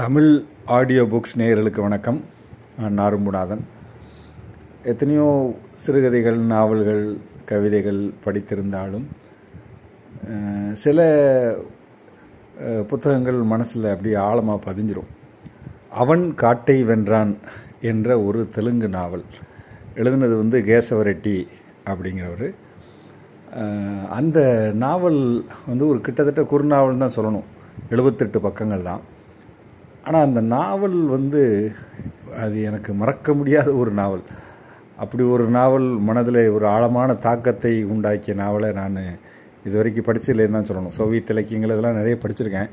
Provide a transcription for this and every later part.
Tamil audio books நேயர்களுக்கு வணக்கம். நான் நாரும்புநாதன் எத்தனையோ சிறுகதைகள் நாவல்கள் கவிதைகள் படித்திருந்தாலும் சில புத்தகங்கள் மனசில் அப்படியே ஆழமாக பதிஞ்சிரும். அவன் காட்டை வென்றான் என்ற ஒரு தெலுங்கு நாவல். எழுதுனது வந்து கேசவரெட்டி அப்படிங்கிறவர். அந்த நாவல் வந்து ஒரு கிட்டத்தட்ட குறுநாவல் தான் சொல்லணும். எழுபத்தெட்டு பக்கங்கள் தான். ஆனால் அந்த நாவல் வந்து அது எனக்கு மறக்க முடியாத ஒரு நாவல். அப்படி ஒரு நாவல் மனதில் ஒரு ஆழமான தாக்கத்தை உண்டாக்கிய நாவலை நான் இது வரைக்கும் படிச்சதில்லைன்னு தான் சொல்லணும். சோவியத் இலக்கியங்கள் இதெல்லாம் நிறைய படிச்சிருக்கேன்.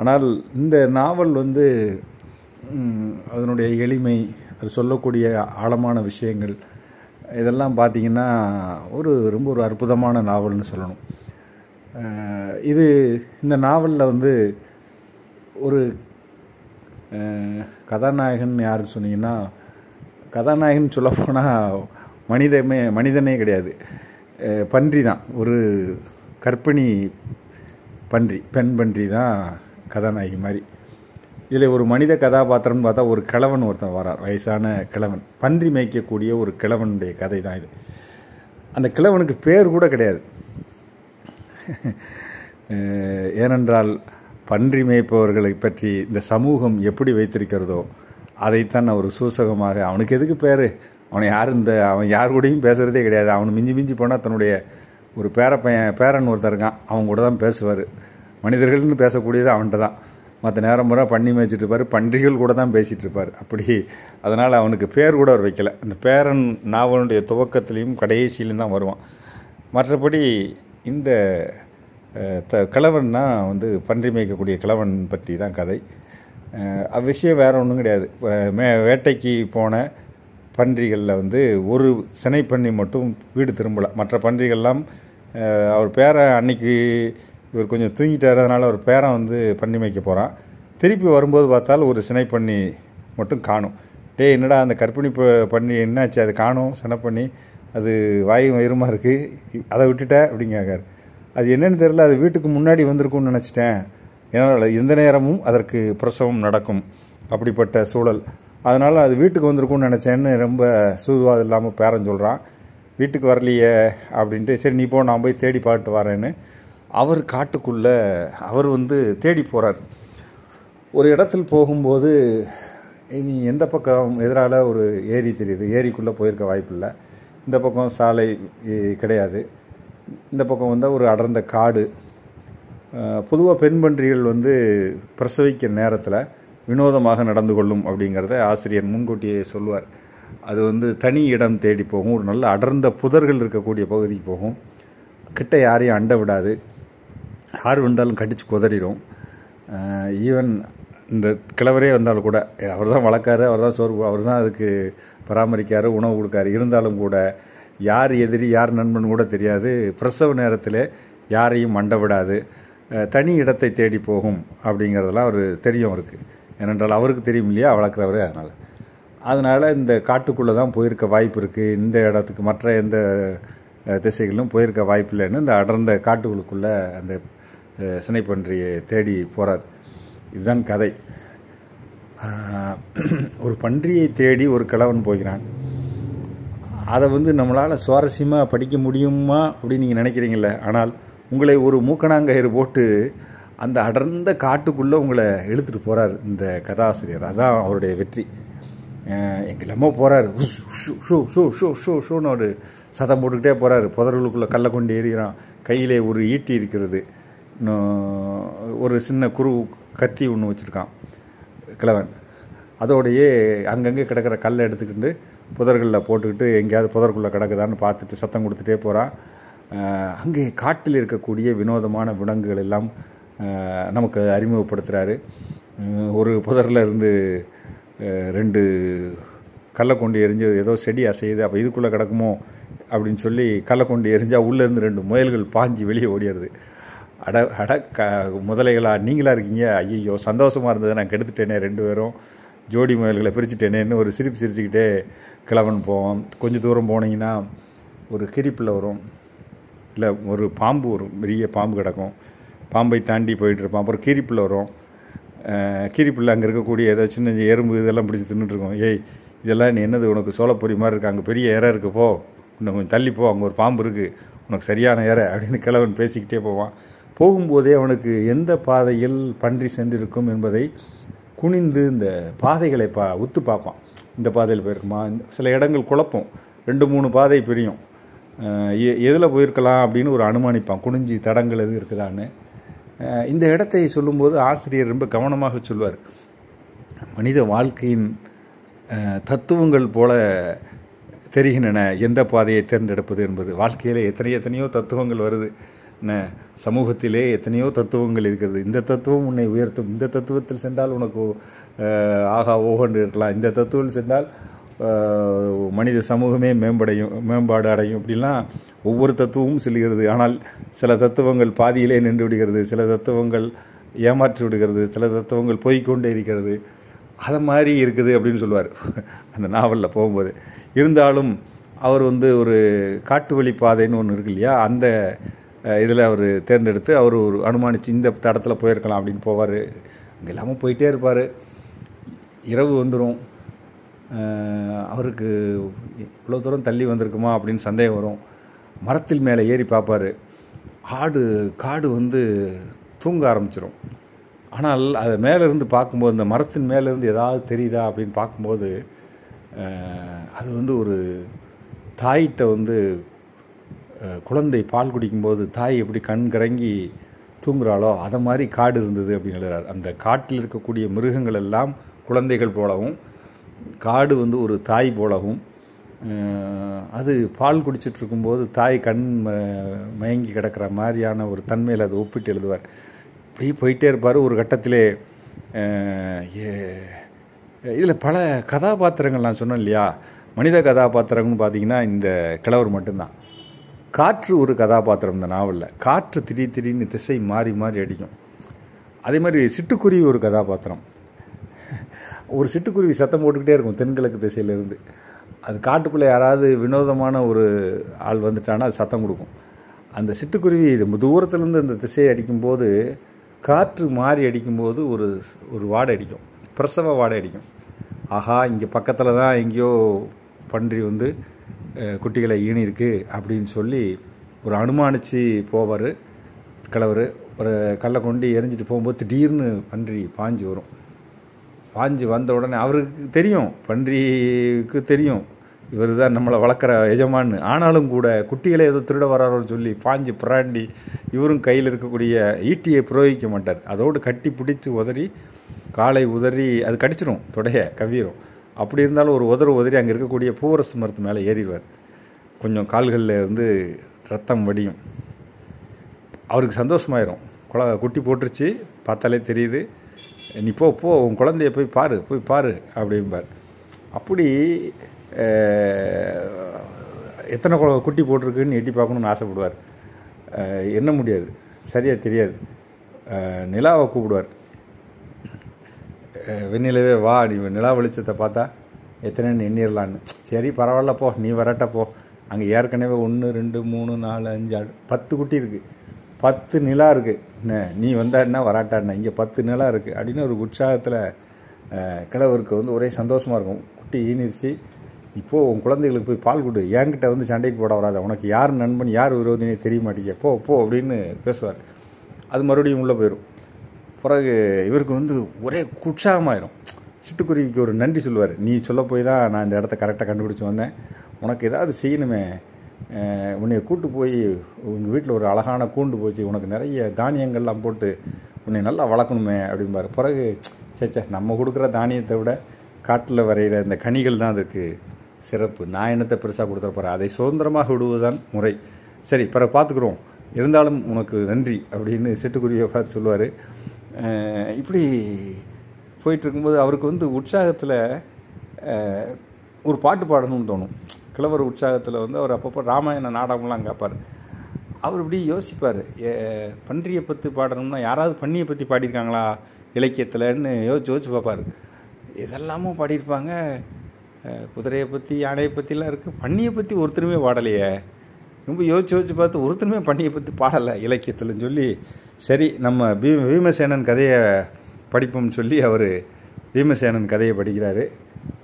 ஆனால் இந்த நாவல் வந்து அதனுடைய எளிமை அது சொல்லக்கூடிய ஆழமான விஷயங்கள் இதெல்லாம் பார்த்தீங்கன்னா ஒரு ரொம்ப ஒரு அற்புதமான நாவல்னு சொல்லணும். இது இந்த நாவலில் வந்து ஒரு கதாநாயகன் யாருன்னு சொன்னீங்கன்னா கதாநாயகன் சொல்லப்போனால் மனிதமே மனிதனே கிடையாது. பன்றி தான். ஒரு கற்பிணி பன்றி பெண் பன்றி தான் கதாநாயகி மாதிரி. இதில் ஒரு மனித கதாபாத்திரம்னு பார்த்தா ஒரு கிழவன் ஒருத்தன் வரார் வயசான கிழவன். பன்றி மேய்க்கக்கூடிய ஒரு கிழவனுடைய கதை தான் இது. அந்த கிழவனுக்கு பேர் கூட கிடையாது. ஏனென்றால் பன்றி மேய்ப்பவர்களை பற்றி இந்த சமூகம் எப்படி வைத்திருக்கிறதோ அதைத்தான் ஒரு சூசகமாக அவனுக்கு எதுக்கு பேர்? அவனை யார் இந்த அவன் யார் கூடயும் பேசுகிறதே கிடையாது. அவன் மிஞ்சி மிஞ்சி போனால் தன்னுடைய ஒரு பேரப்பையன் பேரன் ஒருத்தர் இருக்கான். அவன் கூட தான் பேசுவார். மனிதர்கள்னு பேசக்கூடியது அவன்கிட்ட தான். மற்ற நேரம் பூரா பண்ணி மேய்ச்சிட்டு இருப்பார். பன்றிகள் கூட தான் பேசிகிட்டு இருப்பார். அப்படி அதனால் அவனுக்கு பேர் கூட அவர் வைக்கலை. அந்த பேரன் நாவலுடைய துவக்கத்திலையும் கடைசியிலும் தான் வருவான். மற்றபடி இந்த த கிழவன்னா வந்து பன்றி மேய்க்கக்கூடிய கிழவன் பற்றி தான் கதை. அஹ், அவ்விஷயம் வேற ஒன்றும் கிடையாது. மே வேட்டைக்கு போன பன்றிகளில் வந்து ஒரு சினை பன்றி மட்டும் வீடு திரும்பல. மற்ற பன்றிகள்லாம் அவர் பேரை அன்னைக்கு இவர் கொஞ்சம் தூங்கிட்டார் அதனால் அவர் பேரன் வந்து பண்ணி மேய்க்க போகிறான் திருப்பி வரும்போது பார்த்தால் ஒரு சினை பண்ணி மட்டும் காணும். டேய் என்னடா அந்த கற்பிணி ப- பண்ணி என்னாச்சு? அது காணும் சினை பண்ணி அது வாயும் வயிறுமா இருக்குது அதை விட்டுட்ட அப்படிங்காரு அது என்னன்னு தெரியல அது வீட்டுக்கு முன்னாடி வந்திருக்கும்னு நினச்சிட்டேன். ஏன்னா எந்த நேரமும் அதற்கு பிரசவம் நடக்கும். அப்படிப்பட்ட சூழல். அதனால் அது வீட்டுக்கு வந்திருக்கும்னு நினச்சேன்னு ரொம்ப சூதுவாது இல்லாமல் பேரன் சொல்கிறான் வீட்டுக்கு வரலையே அப்படின்ட்டு சரி நீ போ நான் போய் தேடி பாட்டு வரேன்னு. அவர் காட்டுக்குள்ளே அவர் வந்து தேடி போகிறார் ஒரு இடத்தில் போகும்போது நீ எந்த பக்கம் எதிரால ஒரு ஏரி தெரியுது. ஏரிக்குள்ளே போயிருக்க வாய்ப்பில்லை. இந்த பக்கம் சாலை கிடையாது. இந்த பக்கம் வந்தால் ஒரு அடர்ந்த காடு. பொதுவாக பெண் பன்றிகள் வந்து பிரசவிக்க நேரத்தில் வினோதமாக நடந்து கொள்ளும் அப்படிங்கிறத ஆசிரியர் முன்கூட்டியே சொல்லுவார். அது வந்து தனி இடம் தேடி போகும். ஒரு நல்ல அடர்ந்த புதர்கள் இருக்கக்கூடிய பகுதிக்கு போகும். கிட்ட யாரையும் அண்ட விடாது. யார் வந்தாலும் கடித்து குதறிடும் ஈவன் இந்த கிழவரே வந்தாலும் கூட அவர் தான் வளர்க்காரு அவர் தான் சோறு அவர் தான் அதுக்கு பராமரிக்காரு உணவு கொடுக்காரு. இருந்தாலும் கூட யார் எதிரி யார் நண்பன் கூட தெரியாது. பிரசவ நேரத்தில் யாரையும் மண்ட விடாது. தனி இடத்தை தேடி போகும் அப்படிங்கிறதெல்லாம் அவர் தெரியும் அவருக்கு. ஏனென்றால் அவருக்கு தெரியும் இல்லையா? வளர்க்குறவரே அதனால். அதனால் இந்த காட்டுக்குள்ளே தான் போயிருக்க வாய்ப்பு இருக்குது இந்த இடத்துக்கு மற்ற எந்த திசைகளிலும் போயிருக்க வாய்ப்பு இல்லைன்னு இந்த அடர்ந்த காட்டுகளுக்குள்ளே அந்த சினைப்பன்றியை தேடி போகிறார் இதுதான் கதை. ஒரு பன்றியை தேடி ஒரு கிழவன் போகிறான். அதை வந்து நம்மளால் சுவாரஸ்யமாக படிக்க முடியுமா அப்படின்னு நீங்கள் நினைக்கிறீங்கள ஆனால் உங்களை ஒரு மூக்கணாங்கயிறு போட்டு அந்த அடர்ந்த காட்டுக்குள்ளே உங்களை இழுத்துட்டு போகிறார் இந்த கதாசிரியர். அதான் அவருடைய வெற்றி. எங்கெல்லாமோ போகிறார் ஷூ ஷூ ஷூ ஷூ ஷூன்னு ஒரு சதம் போட்டுக்கிட்டே போகிறாரு புதர்களுக்குள்ளே கல்லை கொண்டு எறிகிறான் கையிலே ஒரு ஈட்டி இருக்கிறது. ஒரு சின்ன குரு கத்தி ஒன்று வச்சுருக்கான். கிழவன். அதோடையே அங்கங்கே கிடக்கிற கல்லை எடுத்துக்கிட்டு புதர்களில் போட்டுக்கிட்டு எங்கேயாவது புதருக்குள்ளே கிடக்குதான்னு பார்த்துட்டு சத்தம் கொடுத்துட்டே போகிறான். அங்கே காட்டில் இருக்கக்கூடிய வினோதமான விலங்குகள் எல்லாம் நமக்கு அறிமுகப்படுத்துகிறாரு. ஒரு புதரில் இருந்து ரெண்டு கல்லை கொண்டு எரிஞ்சு ஏதோ செடி அசையுது அப்போ இதுக்குள்ளே கிடக்குமோ அப்படின்னு சொல்லி கல்லை கொண்டு எரிஞ்சால் உள்ளேருந்து ரெண்டு முயல்கள் பாஞ்சு வெளியே ஓடிடுது. அட அட க முதலைகளாக நீங்களாக இருக்கீங்க? ஐயோ சந்தோஷமாக இருந்தது நான் கெடுத்துட்டேனே ரெண்டு பேரும். ஜோடி முயல்களை பிரிச்சுட்டேனேன்னு ஒரு சிரிப்பு சிரிச்சுக்கிட்டே கிழவன் போவோம். கொஞ்சம் தூரம் போனீங்கன்னா ஒரு கிரிப்பில் வரும். இல்லை ஒரு பாம்பு வரும் பெரிய பாம்பு கிடக்கும். பாம்பை தாண்டி போயிட்டு இருப்பான் அப்புறம் கீரிப்பில் வரும். கிரிப்பில் அங்கே இருக்கக்கூடிய ஏதோ சின்ன எறும்பு இதெல்லாம் பிடிச்சி தின்னுட்டுருக்கோம் ஏய் இதெல்லாம் நீ என்னது? உனக்கு சோளப்பொரி மாதிரி இருக்குது அங்கே பெரிய இறை இருக்குது போ. இன்னும் கொஞ்சம் தள்ளி போ. அங்கே ஒரு பாம்பு இருக்குது உனக்கு சரியான இறை அப்படின்னு கிழவன் பேசிக்கிட்டே போவான். போகும்போதே அவனுக்கு எந்த பாதையில் பன்றி சென்றிருக்கும் என்பதை குனிந்து இந்த பாதைகளை பா உத்து பார்ப்பான். இந்த பாதையில் போயிருக்குமா? சில இடங்கள் குழப்பம். ரெண்டு மூணு பாதை பிரியும். எதில் போயிருக்கலாம் அப்படின்னு ஒரு அனுமானிப்பான். குனிஞ்சி தடங்கள் எதுவும் இருக்குதான்னு. இந்த இடத்தை சொல்லும்போது ஆசிரியர் ரொம்ப கவனமாக சொல்வார். மனித வாழ்க்கையின் தத்துவங்கள் போல தெரிகின்றன. எந்த பாதையை தேர்ந்தெடுப்பது என்பது. வாழ்க்கையில் எத்தனை எத்தனையோ தத்துவங்கள் வருது என்ன சமூகத்திலே எத்தனையோ தத்துவங்கள் இருக்கிறது. இந்த தத்துவம் உன்னை உயர்த்தும். இந்த தத்துவத்தில் சென்றால் உனக்கு ஆகா ஓகன்று இருக்கலாம். இந்த தத்துவத்தில் சென்றால் மனித சமூகமே மேம்படையும் மேம்பாடு அடையும் இப்படிலாம் ஒவ்வொரு தத்துவமும் செல்கிறது. ஆனால் சில தத்துவங்கள் பாதியிலே நின்று விடுகிறது. சில தத்துவங்கள் ஏமாற்றி விடுகிறது. சில தத்துவங்கள் போய்க்கொண்டே இருக்கிறது. அதை மாதிரி இருக்குது அப்படின்னு சொல்லுவார். அந்த நாவலில் போகும்போது. இருந்தாலும் அவர் வந்து ஒரு காட்டு வழி பாதைன்னு ஒன்று இருக்கு இல்லையா? அந்த இதில் அவர் தேர்ந்தெடுத்து அவர் ஒரு அனுமானித்து இந்த தடத்தில் போயிருக்கலாம் அப்படின்னு போவார். அங்கே இல்லாமல் போயிட்டே இருப்பார். இரவு வந்துடும் அவருக்கு இவ்வளோ தூரம் தள்ளி வந்திருக்குமா அப்படின்னு சந்தேகம் வரும். மரத்தில் மேலே ஏறி பார்ப்பாரு. ஆடு காடு வந்து தூங்க ஆரம்பிச்சிடும் ஆனால் அதை மேலேருந்து பார்க்கும்போது இந்த மரத்தின் மேலேருந்து ஏதாவது தெரியுதா அப்படின்னு பார்க்கும்போது அது வந்து ஒரு தாயிட்ட வந்து குழந்தை பால் குடிக்கும்போது தாய் எப்படி கண் கறங்கி தூங்குறாளோ அதை மாதிரி காடு இருந்தது அப்படின்னு எழுதுறாரு. அந்த காட்டில் இருக்கக்கூடிய மிருகங்கள் எல்லாம் குழந்தைகள் போலவும் காடு வந்து ஒரு தாய் போலவும் அது பால் குடிச்சிட்டு இருக்கும்போது தாய் கண் மயங்கி கிடக்கிற மாதிரியான ஒரு தன்மையில் அதை ஒப்பிட்டு எழுதுவார். இப்படி போயிட்டே இருப்பார். ஒரு கட்டத்திலே இதில் பல கதாபாத்திரங்கள் நான் சொன்னேன் இல்லையா? மனித கதாபாத்திரங்கள்னு பார்த்தீங்கன்னா இந்த கிழவர் மட்டும்தான். காற்று ஒரு கதாபாத்திரம் இந்த நாவலில். காற்று திடீர் திடீர்னு திசை மாறி மாறி அடிக்கும். அதே மாதிரி சிட்டுக்குருவி ஒரு கதாபாத்திரம். ஒரு சிட்டுக்குருவி சத்தம் போட்டுக்கிட்டே இருக்கும் தென்கிழக்கு திசையிலேருந்து. அது காட்டுக்குள்ளே யாராவது வினோதமான ஒரு ஆள் வந்துட்டானா அது சத்தம் கொடுக்கும். அந்த சிட்டுக்குருவி ரொம்ப தூரத்துலேருந்து அந்த திசையை அடிக்கும்போது காற்று மாறி அடிக்கும்போது ஒரு ஒரு வாடை அடிக்கும். பிரசவ வாடை அடிக்கும். ஆஹா இங்கே பக்கத்தில் தான் எங்கேயோ பன்றி வந்து குட்டிகளை ஈனிருக்கு அப்படின்னு சொல்லி ஒரு அனுமானித்து போவார் கிழவர். ஒரு கல்லை கொண்டு எரிஞ்சிட்டு போகும்போது திடீர்னு பன்றி பாஞ்சு வரும். பாஞ்சு வந்த உடனே அவருக்கு தெரியும் பன்றிக்கு தெரியும். இவர் தான் நம்மளை வளர்க்குற எஜமான்னு. ஆனாலும் கூட குட்டிகளை ஏதோ திருட வராரோன்னு சொல்லி பாஞ்சு பிராண்டி இவரும் கையில் இருக்கக்கூடிய ஈட்டியை பிரயோகிக்க மாட்டார். அதோடு கட்டி பிடிச்சி உதறி காலை உதறி அது கடிச்சிடும் தொடைய கவ்விரும். அப்படி இருந்தாலும் ஒரு உதறு உதறி அங்கே இருக்கக்கூடிய பூவரசு மரத்து மேலே ஏறிடுவார். கொஞ்சம் கால்களில் இருந்து ரத்தம் வடியும். அவருக்கு சந்தோஷமாயிரும். குழ குட்டி போட்டுருச்சு. பார்த்தாலே தெரியுது. நீ போ போ உன் குழந்தைய போய் பாரு போய் பாரு அப்படிம்பார். அப்படி எத்தனை குழ- குட்டி போட்டிருக்குன்னு எட்டி பார்க்கணுன்னு ஆசைப்படுவார். என்ன எண்ண முடியாது. சரியாக தெரியாது. நிலாவை கூப்பிடுவார். வெண்ணிலவே வா நீ நிலா வெளிச்சத்தை பார்த்தா எத்தனைன்னு எண்ணிடலான்னு சரி பரவாயில்ல போ நீ வரட்ட போ. அங்கே ஏற்கனவே ஒன்று ரெண்டு மூணு நாலு அஞ்சு ஆறு பத்து குட்டி இருக்குது பத்து நிலா இருக்குது என்ன நீ வந்தாடினா வராட்டாடினா இங்கே பத்து நிலா இருக்குது அப்படின்னு ஒரு உற்சாகத்தில் கிழவருக்கு வந்து ஒரே சந்தோஷமாக இருக்கும். குட்டி ஈனிச்சு இப்போது உன் குழந்தைகளுக்கு போய் பால் கொடு. என்கிட்ட வந்து சண்டைக்கு போட வராத. உனக்கு யார் நண்பன் யார் விரோதினே தெரிய மாட்டேங்க போ போ அப்படின்னு பேசுவார். அது மறுபடியும் உள்ளே போயிடும் பிறகு இவருக்கு வந்து ஒரே உற்சாகமாயிரும் சிட்டுக்குருவிக்கு ஒரு நன்றி சொல்லுவார். நீ சொல்ல போய் தான் நான் இந்த இடத்த கரெக்டாக கண்டுபிடிச்சி வந்தேன். உனக்கு ஏதாவது செய்யணுமே. உன்னை கூட்டு போய் உங்கள் வீட்டில் ஒரு அழகான கூண்டு போச்சு. உனக்கு நிறைய தானியங்கள்லாம் போட்டு உன்னை நல்லா வளர்க்கணுமே அப்படிம்பாரு. பிறகு சேச்சே நம்ம கொடுக்குற தானியத்தை விட காட்டில் வரைகிற இந்த கனிகள் தான் அதுக்கு சிறப்பு. நான் என்னத்தை பெருசாக கொடுத்துட போகிறேன் அதை சுதந்திரமாக விடுவதுதான் முறை. சரி பிறகு பார்த்துக்குறோம். இருந்தாலும் உனக்கு நன்றி அப்படின்னு சிட்டுக்குருவியை பார்த்து சொல்லுவார். இப்படி போயிட்டு இருக்கும்போது அவருக்கு வந்து உற்சாகத்தில் ஒரு பாட்டு பாடணும்னு தோணும். கிழவர் உற்சாகத்தில் வந்து அவர் அப்பப்போ ராமாயண நாடகம்லாம் கேட்பார் அவர் இப்படி யோசிப்பார். பன்றியை பற்றி பாடணும்னா யாராவது பன்னியை பற்றி பாடியிருக்காங்களா இலக்கியத்தில்னு யோசிச்சு யோசிச்சு பார்ப்பார். இதெல்லாமும் பாடியிருப்பாங்க. குதிரையை பற்றி யானையை பற்றிலாம் இருக்குது பன்னியை பற்றி ஒருத்தருமே பாடலையே. ரொம்ப யோசிச்சு யோசிச்சு பார்த்து ஒருத்தருமே பன்னியை பற்றி பாடலை இலக்கியத்தில்னு சொல்லி சரி நம்ம பீ பீமசேனன் கதையை படிப்போம்னு சொல்லி அவர் பீமசேனன் கதையை படிக்கிறாரு.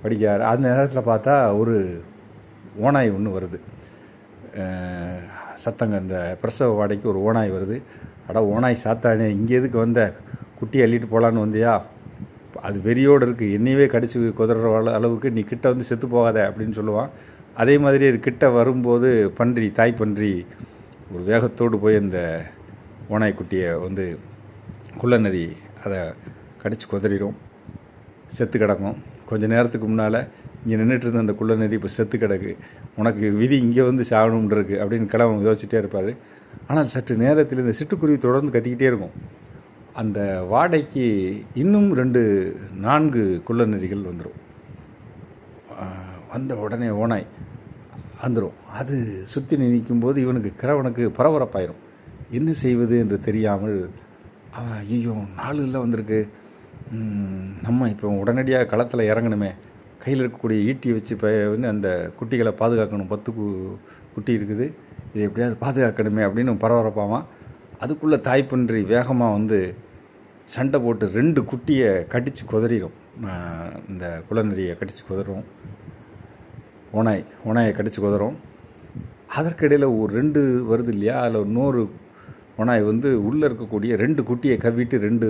படிக்கிறார். அந்த நேரத்தில் பார்த்தா ஒரு ஓனாய் ஒன்று வருது. சத்தங்க இந்த பிரசவ வாடைக்கு ஒரு ஓனாய் வருது. அடா ஓனாய் சாத்தானே இங்கே எதுக்கு வந்த? குட்டி அள்ளிட்டு போகலான்னு வந்தியா? அது வெறியோடு இருக்குது என்னையவே கடிச்சு குதிர அளவுக்கு நீ கிட்ட வந்து செத்து போகாத அப்படின்னு சொல்லுவான். அதே மாதிரி கிட்ட வரும்போது பன்றி தாய் பன்றி ஒரு வேகத்தோடு போய் அந்த ஓனாய்க்குட்டியை குட்டியை வந்து குள்ளநரி அதை கடிச்சு குதறிடும் செத்து கிடக்கும். கொஞ்ச நேரத்துக்கு முன்னால் இங்கே நின்றுட்டு இருந்த அந்த குள்ளநெறி இப்போ செத்து கிடக்கு. உனக்கு விதி இங்கே வந்து சாகணும்னு அப்படின்னு கிளம்ப யோசிச்சுட்டே இருப்பார். ஆனால் சற்று நேரத்தில் இந்த சிட்டுக்குருவி தொடர்ந்து கத்திக்கிட்டே இருக்கும். அந்த வாடைக்கு இன்னும் ரெண்டு நான்கு குள்ள நெறிகள் வந்துடும் வந்த உடனே ஓனாய் வந்துடும் அது சுற்றி நிற்கும்போது இவனுக்கு கிரவனுக்கு பரபரப்பாயிரும். என்ன செய்வது என்று தெரியாமல் அவன் ஐயோ நாலு இல்லை வந்திருக்கு. நம்ம இப்போ உடனடியாக களத்தில் இறங்கணுமே. கையில் இருக்கக்கூடிய ஈட்டியை வச்சு வந்து அந்த குட்டிகளை பாதுகாக்கணும். பத்து கு- குட்டி இருக்குது. இதை எப்படியாவது பாதுகாக்கணுமே அப்படின்னு பரபரப்பாவான் அதுக்குள்ளே தாய்ப்பன்றி வேகமாக வந்து சண்டை போட்டு ரெண்டு குட்டியை கடித்து குதறிடும். இந்த குளநெறியை கடித்து குதறும். ஓனாய் ஓனாயை கடித்து குதறும். அதற்கிடையில் ஒரு ரெண்டு வருது இல்லையா? அதில் இன்னொரு ஓனாய் வந்து உள்ளே இருக்கக்கூடிய ரெண்டு குட்டியை கவிட்டு ரெண்டு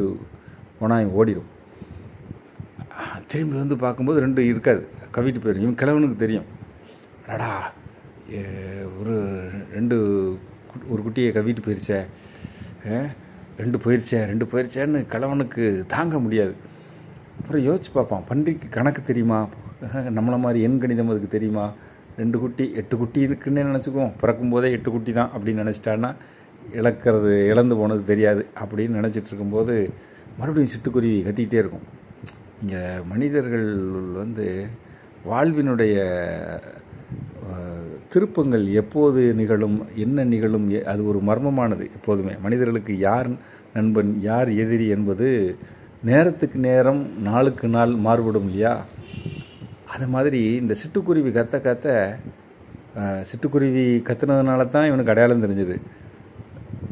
ஒனாய் ஓடிடும். திரும்பி வந்து பார்க்கும்போது ரெண்டு இருக்காது. கவிட்டு போயிடும். இவன் கிழவனுக்கு தெரியும். அடா ஏ, ஒரு ரெண்டு ஒரு குட்டியை கவிட்டு போயிருச்சே. ரெண்டு போயிருச்சே ரெண்டு போயிருச்சேன்னு கிழவனுக்கு தாங்க முடியாது. அப்புறம் யோசிச்சு பார்ப்பான். பன்றிக்கு கணக்கு தெரியுமா? நம்மளை மாதிரி எண் கணிதம் அதுக்கு தெரியுமா? ரெண்டு குட்டி எட்டு குட்டி இருக்குன்னே நினச்சிக்குவோம். பிறக்கும் போதே எட்டு குட்டி தான் அப்படின்னு நினச்சிட்டான்னா இழக்கிறது இழந்து போனது தெரியாது அப்படின்னு நினச்சிட்டு இருக்கும்போது மறுபடியும் சிட்டுக்குருவி கத்திக்கிட்டே இருக்கும். இங்கே மனிதர்கள் வந்து வாழ்வினுடைய திருப்பங்கள் எப்போது நிகழும் என்ன நிகழும் எ- அது ஒரு மர்மமானது எப்போதுமே. மனிதர்களுக்கு யார் நண்பன் யார் எதிரி என்பது நேரத்துக்கு நேரம் நாளுக்கு நாள் மாறுபடும் இல்லையா? அது மாதிரி இந்த சிட்டுக்குருவி கத்த கத்த சிட்டுக்குருவி கத்துனதுனால தான் இவனுக்கு அடையாளம் தெரிஞ்சது.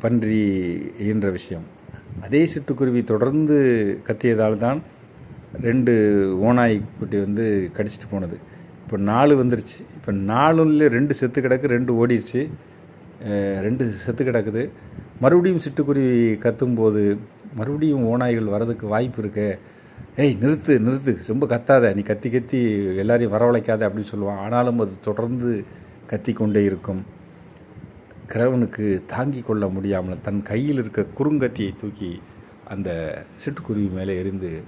பன்றி என்ற விஷயம். அதே சிட்டுக்குருவி தொடர்ந்து கத்தியதால் தான் ரெண்டு ஓனாய் குட்டி வந்து கடிச்சிட்டு போனது. இப்போ நாலு வந்துருச்சு. இப்போ நாலுல ரெண்டு செத்து கிடக்கு ரெண்டு ஓடிடுச்சு ரெண்டு செத்து கிடக்குது. மறுபடியும் சிட்டுக்குருவி கத்தும்போது மறுபடியும் ஓநாய்கள் வரதுக்கு வாய்ப்பு இருக்கு. ஏய் நிறுத்து நிறுத்து. ரொம்ப கத்தாத. நீ கத்தி கத்தி எல்லாரையும் வரவழைக்காத அப்படின்னு சொல்லுவான். ஆனாலும் அது தொடர்ந்து கத்தி கொண்டே இருக்கும். கிரவனுக்கு தாங்கிக் கொள்ள முடியாமல் தன் கையில் இருக்க குறுங்கத்தியை தூக்கி அந்த சிட்டுக்குருவி மேலே எரிந்து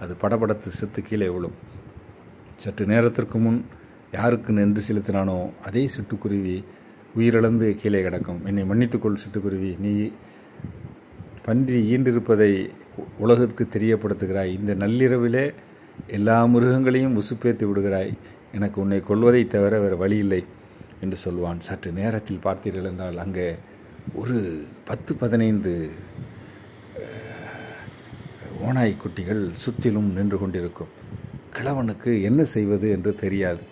அது படபடத்து செத்து கீழே விழும். சற்று நேரத்திற்கு முன் யாருக்கு நன்றி செலுத்தினானோ அதே சிட்டுக்குருவி உயிரிழந்து கீழே கிடக்கும். என்னை மன்னித்துக்கொள் சிட்டுக்குருவி. நீ பன்றி ஈண்டிருப்பதை உலகத்துக்கு தெரியப்படுத்துகிறாய். இந்த நள்ளிரவிலே எல்லா மிருகங்களையும் உசுப்பேத்து விடுகிறாய். எனக்கு உன்னை கொள்வதை தவிர வேறு வழி இல்லை. என்று சொல்வான். சற்று நேரத்தில் பார்த்தீர்கள் என்றால் அங்கே ஒரு பத்து பதினைந்து ஓனாய் குட்டிகள் சுற்றிலும் நின்று கொண்டிருக்கும். கிழவனுக்கு என்ன செய்வது என்று தெரியாது.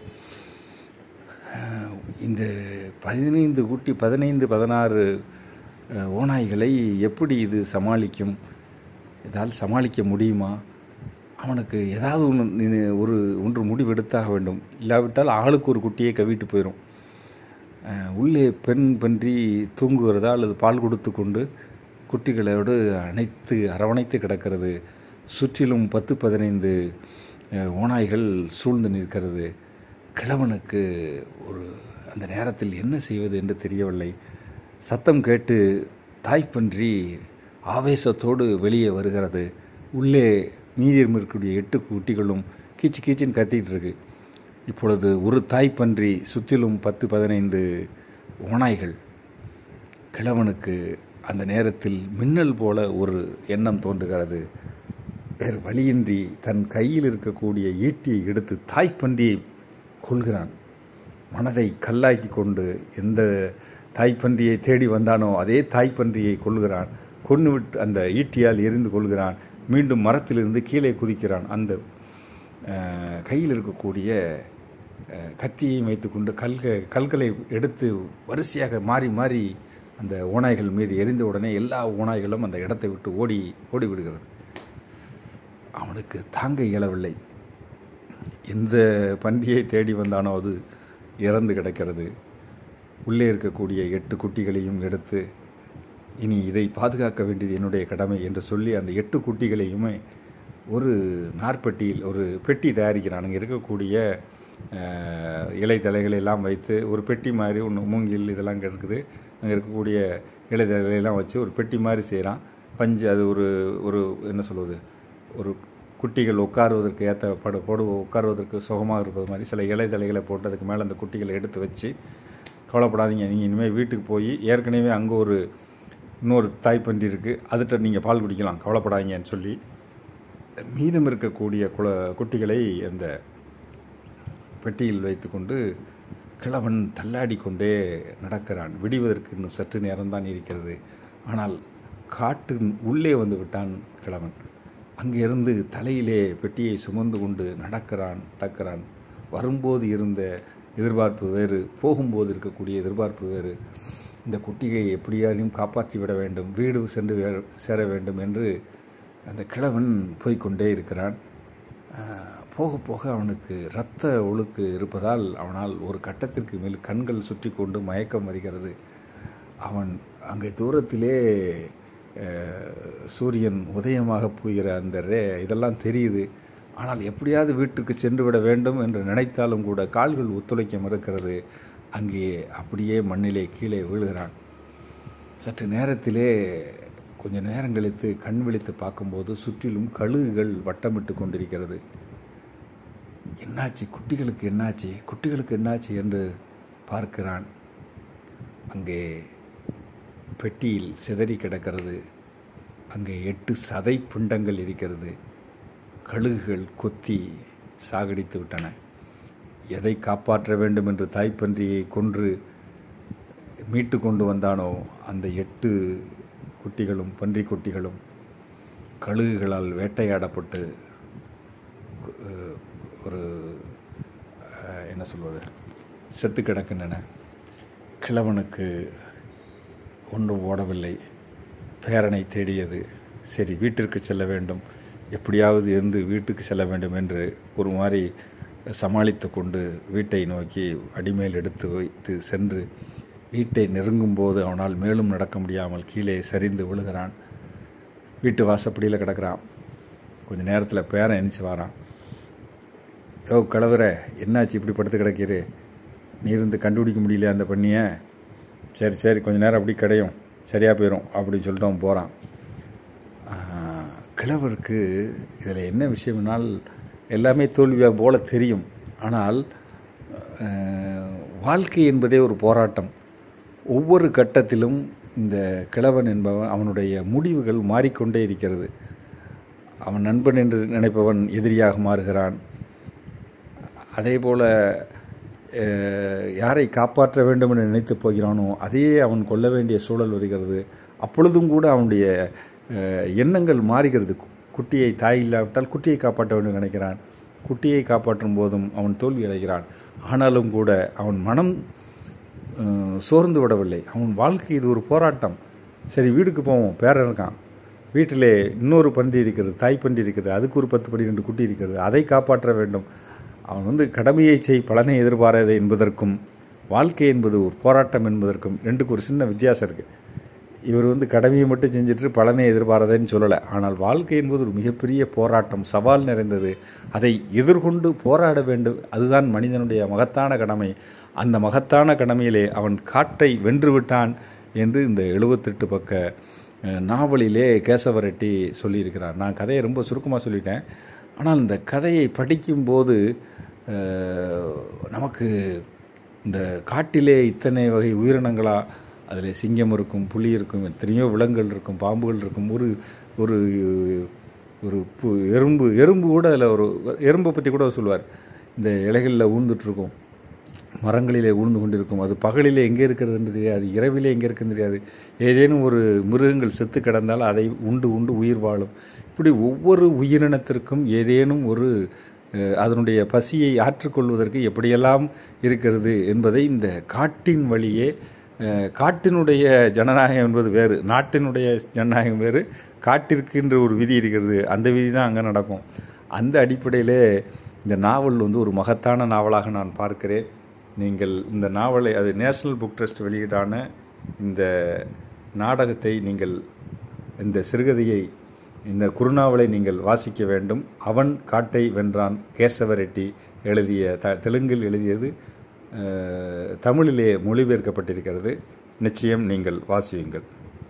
இந்த பதினைந்து குட்டி பதினைந்து பதினாறு ஓநாய்களை எப்படி இது சமாளிக்கும்? இதால் சமாளிக்க முடியுமா? அவனுக்கு ஏதாவது ஒன்று ஒரு ஒன்று முடிவெடுத்தாக வேண்டும். இல்லாவிட்டால் ஆளுக்கு ஒரு குட்டியை கவிட்டு போயிடும் உள்ளே பெண் பன்றி தூங்குகிறதா அல்லது பால் கொடுத்து கொண்டு குட்டிகளோடு அணைத்து அரவணைத்து கிடக்கிறது. சுற்றிலும் பத்து பதினைந்து ஓநாய்கள் சூழ்ந்து நிற்கிறது. கிழவனுக்கு ஒரு அந்த நேரத்தில் என்ன செய்வது என்று தெரியவில்லை. சத்தம் கேட்டு தாய்ப்பன்றி ஆவேசத்தோடு வெளியே வருகிறது. உள்ளே மீதியும் இருக்கக்கூடிய எட்டு குட்டிகளும் கீச்சு கீச்சின்னு கத்திகிட்டு இருக்குது இப்பொழுது ஒரு தாய்ப்பன்றி சுற்றிலும் பத்து பதினைந்து ஓநாய்கள். கிழவனுக்கு அந்த நேரத்தில் மின்னல் போல ஒரு எண்ணம் தோன்றுகிறது. வேறு வழியின்றி தன் கையில் இருக்கக்கூடிய ஈட்டியை எடுத்து தாய்ப்பன்றியை கொள்கிறான் மனதை கல்லாக்கி கொண்டு எந்த தாய்ப்பன்றியை தேடி வந்தானோ அதே தாய்ப்பன்றியை கொள்கிறான் கொன்று விட்டு அந்த ஈட்டியால் எரிந்து கொள்கிறான் மீண்டும் மரத்திலிருந்து கீழே குதிக்கிறான். அந்த கையில் இருக்கக்கூடிய கத்தியை வைத்துக்கொண்டு கல்க கல்களை எடுத்து வரிசையாக மாறி மாறி அந்த ஓநாய்கள் மீது எரிந்த உடனே எல்லா ஓநாய்களும் அந்த இடத்தை விட்டு ஓடி ஓடி விடுகிறது. அவனுக்கு தாங்க இயலவில்லை. எந்த பன்றியை தேடி வந்தானோ அது இறந்து கிடக்கிறது. உள்ளே இருக்கக்கூடிய எட்டு குட்டிகளையும் எடுத்து இனி இதை பாதுகாக்க வேண்டியது என்னுடைய கடமை என்று சொல்லி அந்த எட்டு குட்டிகளையுமே ஒரு நார்பெட்டியில் ஒரு பெட்டி தயாரிக்கிறான். அங்கே இருக்கக்கூடிய அஹ், இலை எல்லாம் வைத்து ஒரு பெட்டி மாதிரி ஒன்று மூங்கில் இதெல்லாம் கிடக்குது. இருக்குது அங்கே இருக்கக்கூடிய இலை வச்சு ஒரு பெட்டி மாதிரி செய்கிறான் பஞ்சு அது ஒரு ஒரு என்ன சொல்வது ஒரு குட்டிகள் உட்காருவதற்கு ஏற்ற படு போடு உட்காருவதற்கு சுகமாக இருப்பது மாதிரி சில இலை போட்டு அதுக்கு மேலே அந்த குட்டிகளை எடுத்து வச்சு கவலைப்படாதீங்க. நீங்கள் இனிமேல் வீட்டுக்கு போய் ஏற்கனவே அங்கே ஒரு இன்னொரு தாய்ப்பன்றி இருக்குது அதுகிட்ட நீங்கள் பால் குடிக்கலாம். கவலைப்படாதீங்கன்னு சொல்லி மீதம் இருக்கக்கூடிய குல குட்டிகளை அந்த பெட்டியில் வைத்துக்கொண்டு கிழவன் தள்ளாடி கொண்டே நடக்கிறான். விடிவதற்கு இன்னும் சற்று நேரம்தான் இருக்கிறது. ஆனால் காட்டின் உள்ளே வந்து விட்டான் கிழவன். அங்கிருந்து தலையிலே பெட்டியை சுமந்து கொண்டு நடக்கிறான் நடக்கிறான். வரும்போது இருந்த எதிர்பார்ப்பு வேறு போகும்போது இருக்கக்கூடிய எதிர்பார்ப்பு வேறு. இந்த குட்டியை எப்படியாரையும் காப்பாற்றி விட வேண்டும் வீடு சென்று சேர வேண்டும் என்று அந்த கிழவன் போய்க்கொண்டே இருக்கிறான். போக போக அவனுக்கு இரத்த ஒழுக்கு இருப்பதால் அவனால் ஒரு கட்டத்திற்கு மேல் கண்கள் சுற்றி கொண்டு மயக்கம் வருகிறது. அவன் அங்கே தூரத்திலே சூரியன் உதயமாக போகிற அந்த ரே இதெல்லாம் தெரியுது. ஆனால் எப்படியாவது வீட்டுக்கு சென்று விட வேண்டும் என்று நினைத்தாலும் கூட கால்கள் ஒத்துழைக்க மறுக்கிறது. அங்கே அப்படியே மண்ணிலே கீழே வீழுகிறான். சற்று நேரத்திலே கொஞ்ச நேரம் கழித்து கண் விழித்து பார்க்கும்போது சுற்றிலும் கழுகுகள் வட்டமிட்டு கொண்டிருக்கிறது. என்னாச்சு? குட்டிகளுக்கு என்னாச்சு? குட்டிகளுக்கு என்னாச்சு என்று பார்க்கிறான். அங்கே பெட்டியில் சிதறி கிடக்கிறது. அங்கே எட்டு சதை பிண்டங்கள் இருக்கிறது. கழுகுகள் கொத்தி சாகடித்து விட்டன. எதை காப்பாற்ற வேண்டும் என்று தாய்ப்பன்றியை கொன்று மீட்டு கொண்டு வந்தானோ அந்த எட்டு குட்டிகளும் பன்றி குட்டிகளும் கழுகுகளால் வேட்டையாடப்பட்டு ஒரு என்ன சொல்வது செத்து கிடக்கின்றன கிழவனுக்கு ஒன்றும் ஓடவில்லை. பேரனை தேடியது சரி வீட்டிற்கு செல்ல வேண்டும். எப்படியாவது இருந்து வீட்டுக்கு செல்ல வேண்டும் என்று ஒரு மாதிரி சமாளித்து கொண்டு வீட்டை நோக்கி அடிமேல் எடுத்து வைத்து சென்று வீட்டை நெருங்கும்போது அவனால் மேலும் நடக்க முடியாமல் கீழே சரிந்து விழுகிறான். வீட்டு வாசப்படியில் கிடக்கிறான். கொஞ்ச நேரத்தில் பேரன் எந்திச்சு வரான். யோ கிழவர என்னாச்சு இப்படி படுத்து கிடக்கிறே நீ இருந்து கண்டுபிடிக்க முடியல அந்த பண்ணியை. சரி சரி கொஞ்ச நேரம் அப்படி கிடையும். சரியாக போயிடும் அப்படின்னு சொல்லிட்டு அவன் போகிறான் கிழவருக்கு இதில் என்ன விஷயம்னால் எல்லாமே தோல்வியாக போல தெரியும். ஆனால் வாழ்க்கை என்பதே ஒரு போராட்டம். ஒவ்வொரு கட்டத்திலும் இந்த கிழவன் என்பவன் அவனுடைய முடிவுகள் மாறிக்கொண்டே இருக்கிறது. அவன் நண்பன் என்று நினைப்பவன் எதிரியாக மாறுகிறான். அதே போல் யாரை காப்பாற்ற வேண்டும் என்று நினைத்து போகிறானோ அதையே அவன் கொல்ல வேண்டிய சூழல் வருகிறது. அப்பொழுதும் கூட அவனுடைய எண்ணங்கள் மாறுகிறது. கு- குட்டியை தாய் இல்லாவிட்டால் குட்டியை காப்பாற்ற வேண்டும் நினைக்கிறான். குட்டியை காப்பாற்றும் போதும் அவன் தோல்வி அடைகிறான். ஆனாலும் கூட அவன் மனம் சோர்ந்து விடவில்லை. அவன் வாழ்க்கை இது ஒரு போராட்டம். சரி வீடுக்கு போவோம். பேரன் இருக்கான். வீட்டிலே இன்னொரு பன்றி இருக்கிறது தாய் பன்றி இருக்கிறது அதுக்கு ஒரு பத்து பன்னிரெண்டு குட்டி இருக்கிறது. அதை காப்பாற்ற வேண்டும். அவன் வந்து கடமையை செய் பலனை எதிர்பாராது என்பதற்கும் வாழ்க்கை என்பது ஒரு போராட்டம் என்பதற்கும் ரெண்டுக்கு ஒரு சின்ன வித்தியாசம் இருக்குது இவர் வந்து கடமையை மட்டும் செஞ்சுட்டு பலனை எதிர்பாராதேன்னு சொல்லலை. ஆனால் வாழ்க்கை என்பது ஒரு மிகப்பெரிய போராட்டம் சவால் நிறைந்தது. அதை எதிர்கொண்டு போராட வேண்டும். அதுதான் மனிதனுடைய மகத்தான கடமை. அந்த மகத்தான கடமையிலே அவன் காட்டை வென்று விட்டான் என்று இந்த எழுபத்தெட்டு பக்க நாவலிலே கேசவரெட்டி சொல்லியிருக்கிறார். நான் கதையை ரொம்ப சுருக்கமாக சொல்லிட்டேன். ஆனால் இந்த கதையை படிக்கும்போது நமக்கு இந்த காட்டிலே இத்தனை வகை உயிரினங்களா? அதில் சிங்கம் இருக்கும் புலி இருக்கும் எத்தனையோ விலங்குகள் இருக்கும் பாம்புகள் இருக்கும். ஒரு ஒரு ஒரு பு- எறும்பு எறும்பு கூட அதில் ஒரு எறும்பை பற்றி கூட சொல்லுவார் இந்த இலைகளில் ஊழ்ந்துட்டுருக்கும் மரங்களிலே ஊழ்ந்து கொண்டிருக்கும். அது பகலிலே எங்கே இருக்கிறதுன்னு தெரியாது. இரவிலே எங்கே இருக்குன்னு தெரியாது. ஏதேனும் ஒரு மிருகங்கள் செத்து கிடந்தால் அதை உண்டு உண்டு உயிர் வாழும். இப்படி ஒவ்வொரு உயிரினத்திற்கும் ஏதேனும் ஒரு அதனுடைய பசியை ஆற்றுக்கொள்வதற்கு எப்படியெல்லாம் இருக்கிறது என்பதை இந்த காட்டின் வழியே காட்டினுடைய ஜனநாயகம் என்பது வேறு நாட்டினுடைய ஜனநாயகம் வேறு காட்டிற்குன்ற ஒரு விதி இருக்கிறது அந்த விதி தான் அங்கே நடக்கும். அந்த அடிப்படையிலே இந்த நாவல் வந்து ஒரு மகத்தான நாவலாக நான் பார்க்கிறேன். நீங்கள் இந்த நாவலை அது நேஷனல் புக் ட்ரஸ்ட் வெளியீடான இந்த நாடகத்தை நீங்கள் இந்த சிறுகதையை இந்த குருணாவலை நீங்கள் வாசிக்க வேண்டும். அவன் காட்டை வென்றான். கேசவ ரெட்டி எழுதிய த தெலுங்கில் எழுதியது தமிழிலே மொழிபெயர்க்கப்பட்டிருக்கிறது. நிச்சயம் நீங்கள் வாசியுங்கள்.